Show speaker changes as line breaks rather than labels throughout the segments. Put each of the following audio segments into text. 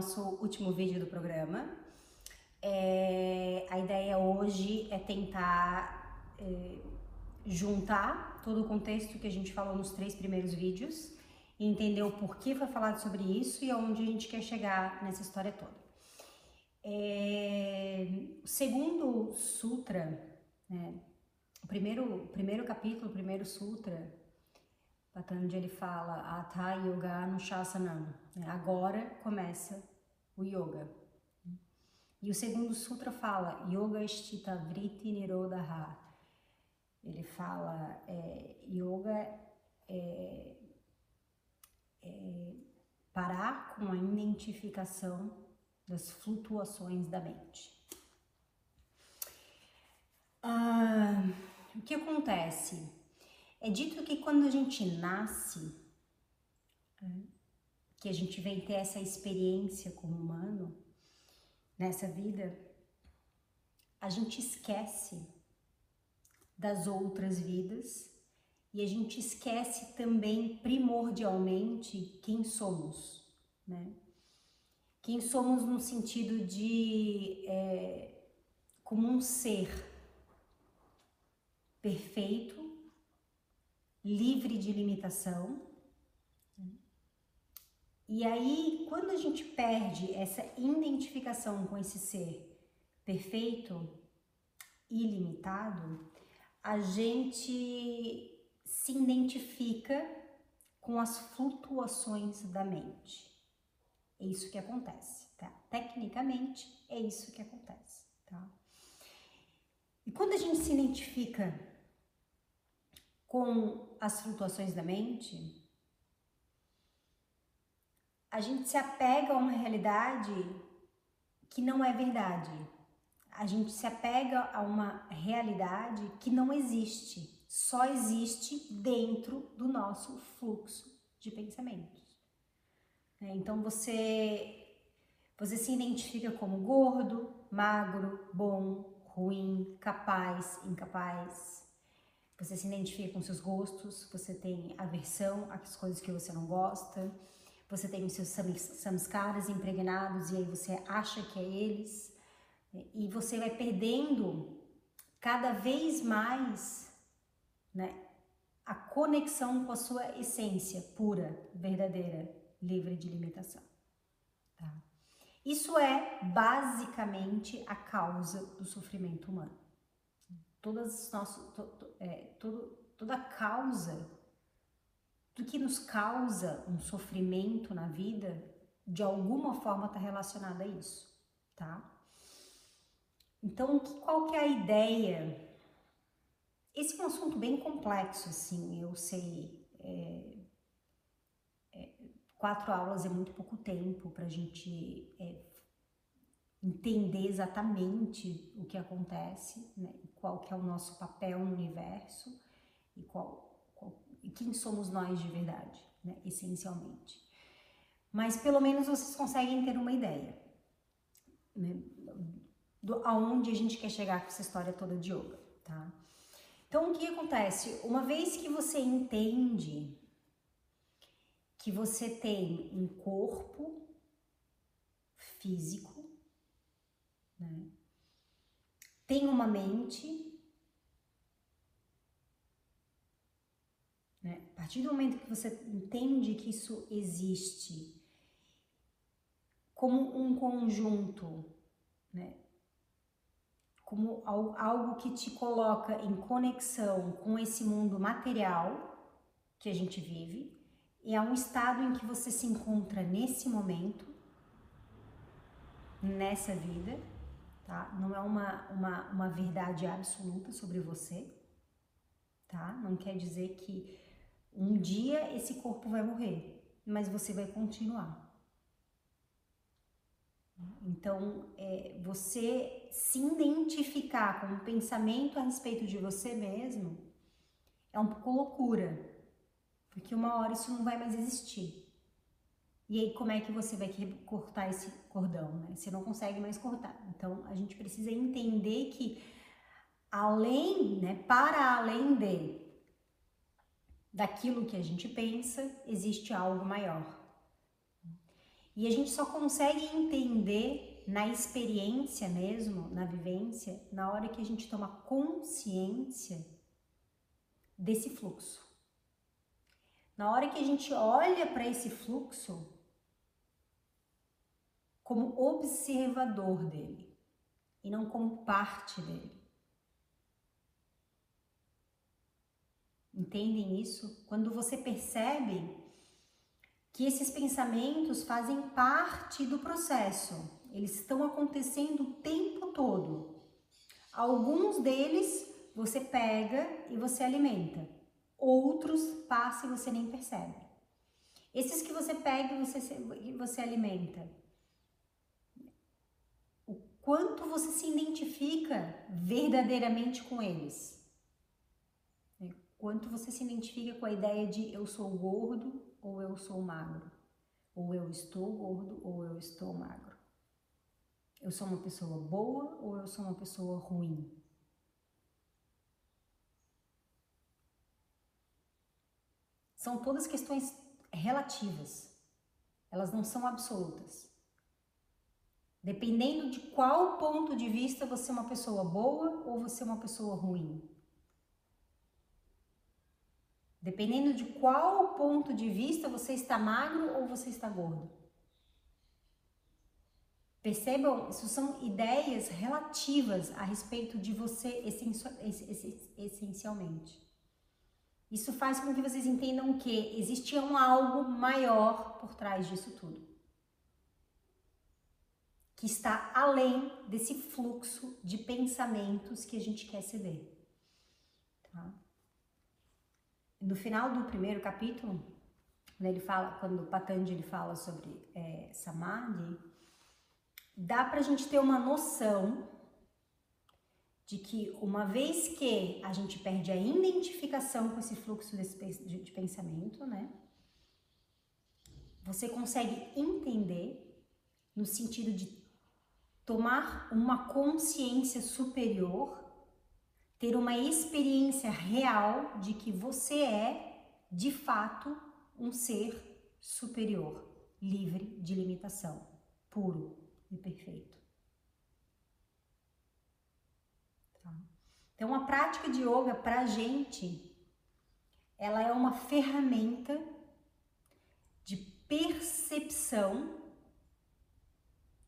nosso último vídeo do programa. É, a ideia hoje é tentar é, juntar todo o contexto que a gente falou nos três primeiros vídeos e entender o porquê foi falado sobre isso e aonde a gente quer chegar nessa história toda. É, segundo sutra, né, o primeiro, primeiro capítulo, o primeiro sutra, Patanjali fala Atha Yoga Anushasanam. Né? Agora começa o yoga. E o segundo sutra fala Yoga Sthita Vritti Nirodha. Ele fala é, yoga é, é parar com a identificação das flutuações da mente. Ah, o que acontece? É dito que quando a gente nasce, que a gente vem ter essa experiência como humano, nessa vida, a gente esquece das outras vidas e a gente esquece também primordialmente quem somos, né? Quem somos no sentido de é, como um ser perfeito, livre de limitação. E aí, quando a gente perde essa identificação com esse ser perfeito, ilimitado, a gente se identifica com as flutuações da mente. É isso que acontece, tá? Tecnicamente, é isso que acontece, tá? E quando a gente se identifica com as flutuações da mente, a gente se apega a uma realidade que não é verdade. A gente se apega a uma realidade que não existe, só existe dentro do nosso fluxo de pensamentos. É, então você você se identifica como gordo, magro, bom, ruim, capaz, incapaz, você se identifica com seus gostos, você tem aversão às coisas que você não gosta, você tem os seus samskaras impregnados e aí você acha que é eles, e você vai perdendo cada vez mais né, a conexão com a sua essência pura, verdadeira, livre de limitação. Tá? Isso é basicamente a causa do sofrimento humano todas nossas, to, to, é, todo, toda causa do que nos causa um sofrimento na vida, de alguma forma está relacionada a isso, tá? Então, qual que é a ideia? Esse é um assunto bem complexo, assim, eu sei. É, é, quatro aulas é muito pouco tempo para a gente é, entender exatamente o que acontece, né? qual que é o nosso papel no universo e qual, quem somos nós de verdade, né? essencialmente. Mas pelo menos vocês conseguem ter uma ideia né? do aonde a gente quer chegar com essa história toda de yoga, tá? Então o que acontece? Uma vez que você entende que você tem um corpo físico né? Tem uma mente. Né? A partir do momento que você entende que isso existe como um conjunto, né? como algo que te coloca em conexão com esse mundo material que a gente vive, e é um estado em que você se encontra nesse momento, nessa vida, tá? Não é uma, uma, uma verdade absoluta sobre você, tá? Não quer dizer que um dia esse corpo vai morrer, mas você vai continuar. Então, é, você se identificar com um pensamento a respeito de você mesmo é um pouco loucura, porque uma hora isso não vai mais existir. E aí, como é que você vai cortar esse cordão, né? Você não consegue mais cortar. Então, a gente precisa entender que além, né, para além de daquilo que a gente pensa, existe algo maior. E a gente só consegue entender na experiência mesmo, na vivência, na hora que a gente toma consciência desse fluxo. Na hora que a gente olha para esse fluxo como observador dele e não como parte dele. Entendem isso? Quando você percebe que esses pensamentos fazem parte do processo, eles estão acontecendo o tempo todo. Alguns deles você pega e você alimenta, outros passa e você nem percebe. Esses que você pega e você, você alimenta, o quanto você se identifica verdadeiramente com eles? Quanto você se identifica com a ideia de eu sou gordo ou eu sou magro? Ou eu estou gordo ou eu estou magro? Eu sou uma pessoa boa ou eu sou uma pessoa ruim? São todas questões relativas. Elas não são absolutas. Dependendo de qual ponto de vista você é uma pessoa boa ou você é uma pessoa ruim. Dependendo de qual ponto de vista você está magro ou você está gordo. Percebam, isso são ideias relativas a respeito de você essencialmente. Isso faz com que vocês entendam que existe um algo maior por trás disso tudo. Que está além desse fluxo de pensamentos que a gente quer ceder. Tá? No final do primeiro capítulo, quando ele fala, quando Patanjali fala sobre é, Samadhi, dá para a gente ter uma noção de que uma vez que a gente perde a identificação com esse fluxo desse, de, de pensamento, né? Você consegue entender no sentido de tomar uma consciência superior ter uma experiência real de que você é, de fato, um ser superior, livre de limitação, puro e perfeito. Tá? Então, a prática de yoga para a gente, ela é uma ferramenta de percepção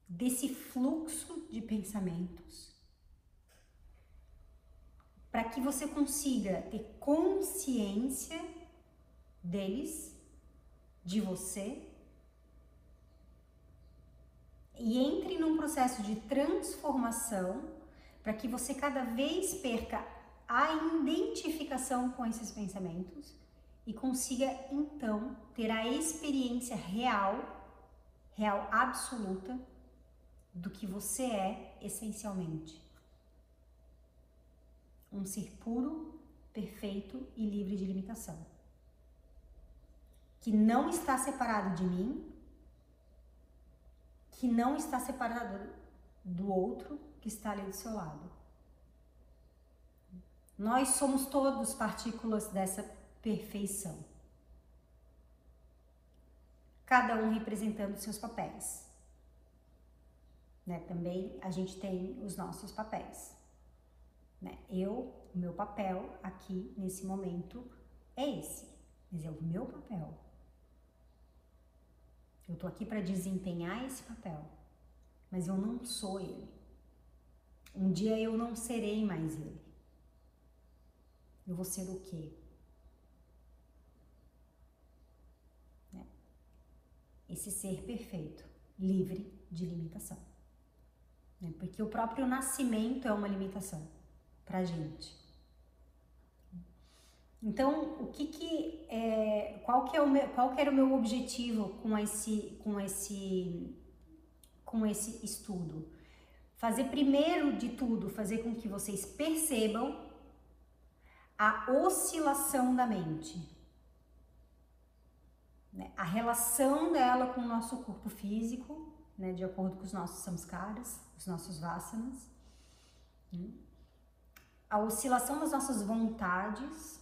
desse fluxo de pensamentos para que você consiga ter consciência deles, de você, e entre num processo de transformação para que você cada vez perca a identificação com esses pensamentos e consiga então ter a experiência real, real absoluta do que você é essencialmente um ser puro, perfeito e livre de limitação. Que não está separado de mim, que não está separado do outro que está ali do seu lado. Nós somos todos partículas dessa perfeição. Cada um representando seus papéis. Né? Também a gente tem os nossos papéis. Né? Eu, o meu papel aqui nesse momento é esse, mas é o meu papel. Eu tô aqui para desempenhar esse papel, mas eu não sou ele. Um dia eu não serei mais ele. Eu vou ser o quê? Né? Esse ser perfeito, livre de limitação. Né? Porque o próprio nascimento é uma limitação para gente. Então, o que que é, qual que é o meu, qual que era o meu objetivo com esse, com esse, com esse estudo? Fazer primeiro de tudo, fazer com que vocês percebam a oscilação da mente, né? a relação dela com o nosso corpo físico, né? de acordo com os nossos samskaras, os nossos vasanas. Né? A oscilação das nossas vontades,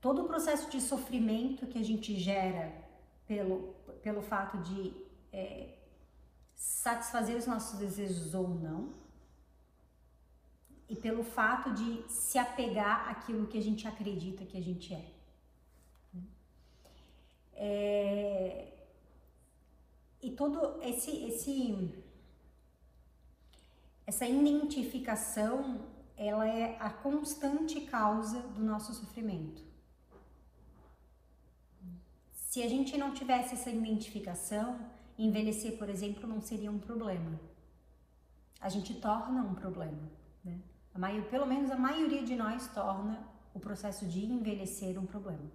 todo o processo de sofrimento que a gente gera pelo, pelo fato de é, satisfazer os nossos desejos ou não, e pelo fato de se apegar àquilo que a gente acredita que a gente é. é e todo esse, esse essa identificação ela é a constante causa do nosso sofrimento. Se a gente não tivesse essa identificação, envelhecer, por exemplo, não seria um problema. A gente torna um problema, né? Pelo menos a maioria de nós torna o processo de envelhecer um problema.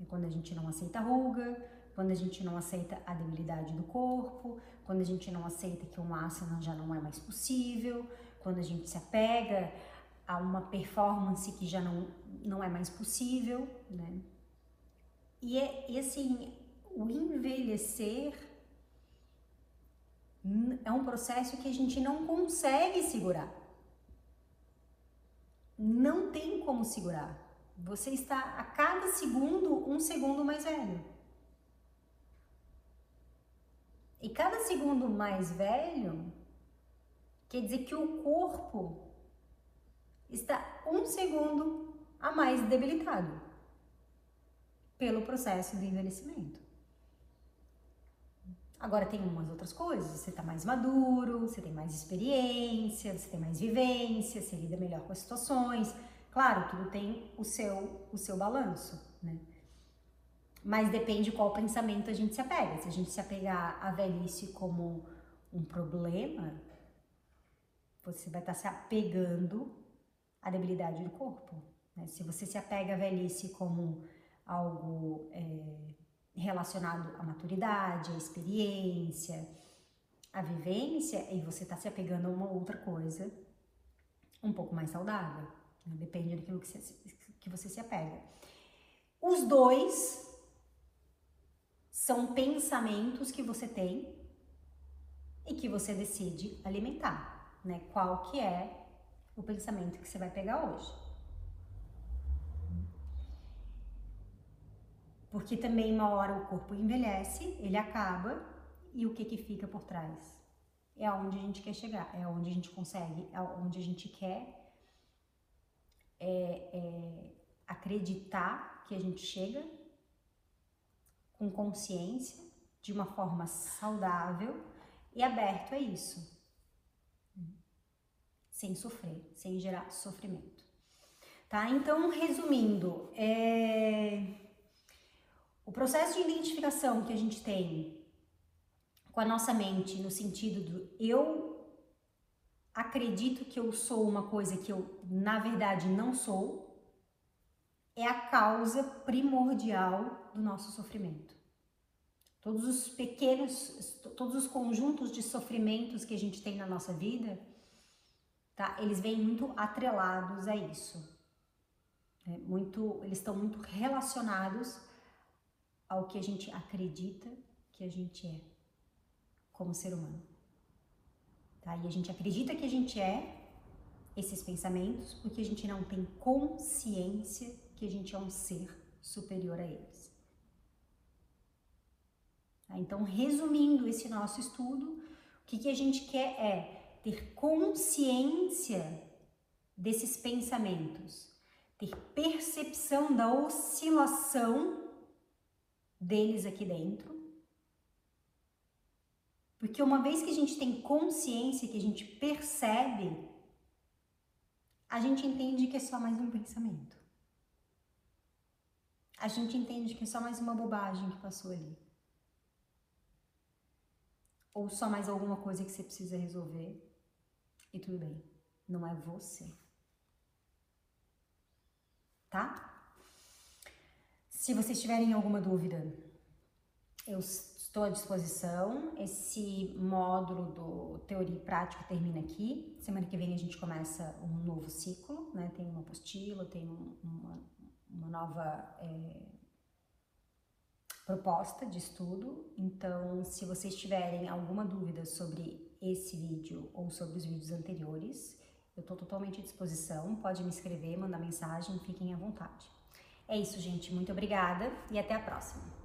É quando a gente não aceita ruga, quando a gente não aceita a debilidade do corpo, quando a gente não aceita que um asana já não é mais possível, quando a gente se apega a uma performance que já não, não é mais possível, né? E, é, e assim, o envelhecer é um processo que a gente não consegue segurar. Não tem como segurar. Você está a cada segundo um segundo mais velho. E cada segundo mais velho quer dizer que o corpo está um segundo a mais debilitado pelo processo do envelhecimento. Agora tem umas outras coisas, você está mais maduro, você tem mais experiência, você tem mais vivência, você lida melhor com as situações. Claro, tudo tem o seu, o seu balanço, né? Mas depende qual pensamento a gente se apega. Se a gente se apegar à velhice como um problema, você vai estar se apegando à debilidade do corpo. Né? Se você se apega à velhice como algo é, relacionado à maturidade, à experiência, à vivência, e você está se apegando a uma outra coisa um pouco mais saudável. Né? Depende daquilo que você, que você se apega. Os dois são pensamentos que você tem e que você decide alimentar, né? Qual que é o pensamento que você vai pegar hoje? Porque também uma hora o corpo envelhece, ele acaba e o que que fica por trás? É aonde a gente quer chegar, é onde a gente consegue, é onde a gente quer é, é, acreditar que a gente chega com consciência, de uma forma saudável e aberto a isso, sem sofrer, sem gerar sofrimento. Tá? Então, resumindo, é... o processo de identificação que a gente tem com a nossa mente no sentido do eu acredito que eu sou uma coisa que eu na verdade não sou, é a causa primordial do nosso sofrimento. Todos os pequenos, todos os conjuntos de sofrimentos que a gente tem na nossa vida, tá? Eles vêm muito atrelados a isso. É muito, eles estão muito relacionados ao que a gente acredita que a gente é como ser humano. Tá? E a gente acredita que a gente é esses pensamentos porque a gente não tem consciência que a gente é um ser superior a eles. Tá? Então, resumindo esse nosso estudo, o que, que a gente quer é ter consciência desses pensamentos, ter percepção da oscilação deles aqui dentro. Porque uma vez que a gente tem consciência, que a gente percebe, a gente entende que é só mais um pensamento a gente entende que é só mais uma bobagem que passou ali. Ou só mais alguma coisa que você precisa resolver. E tudo bem. Não é você. Tá? Se vocês tiverem alguma dúvida, eu estou à disposição. Esse módulo do Teoria e Prática termina aqui. Semana que vem a gente começa um novo ciclo, né? Tem uma apostila, tem um, uma, uma nova é, proposta de estudo. Então, se vocês tiverem alguma dúvida sobre esse vídeo ou sobre os vídeos anteriores, eu estou totalmente à disposição. Pode me escrever, mandar mensagem, fiquem à vontade. É isso, gente. Muito obrigada e até a próxima.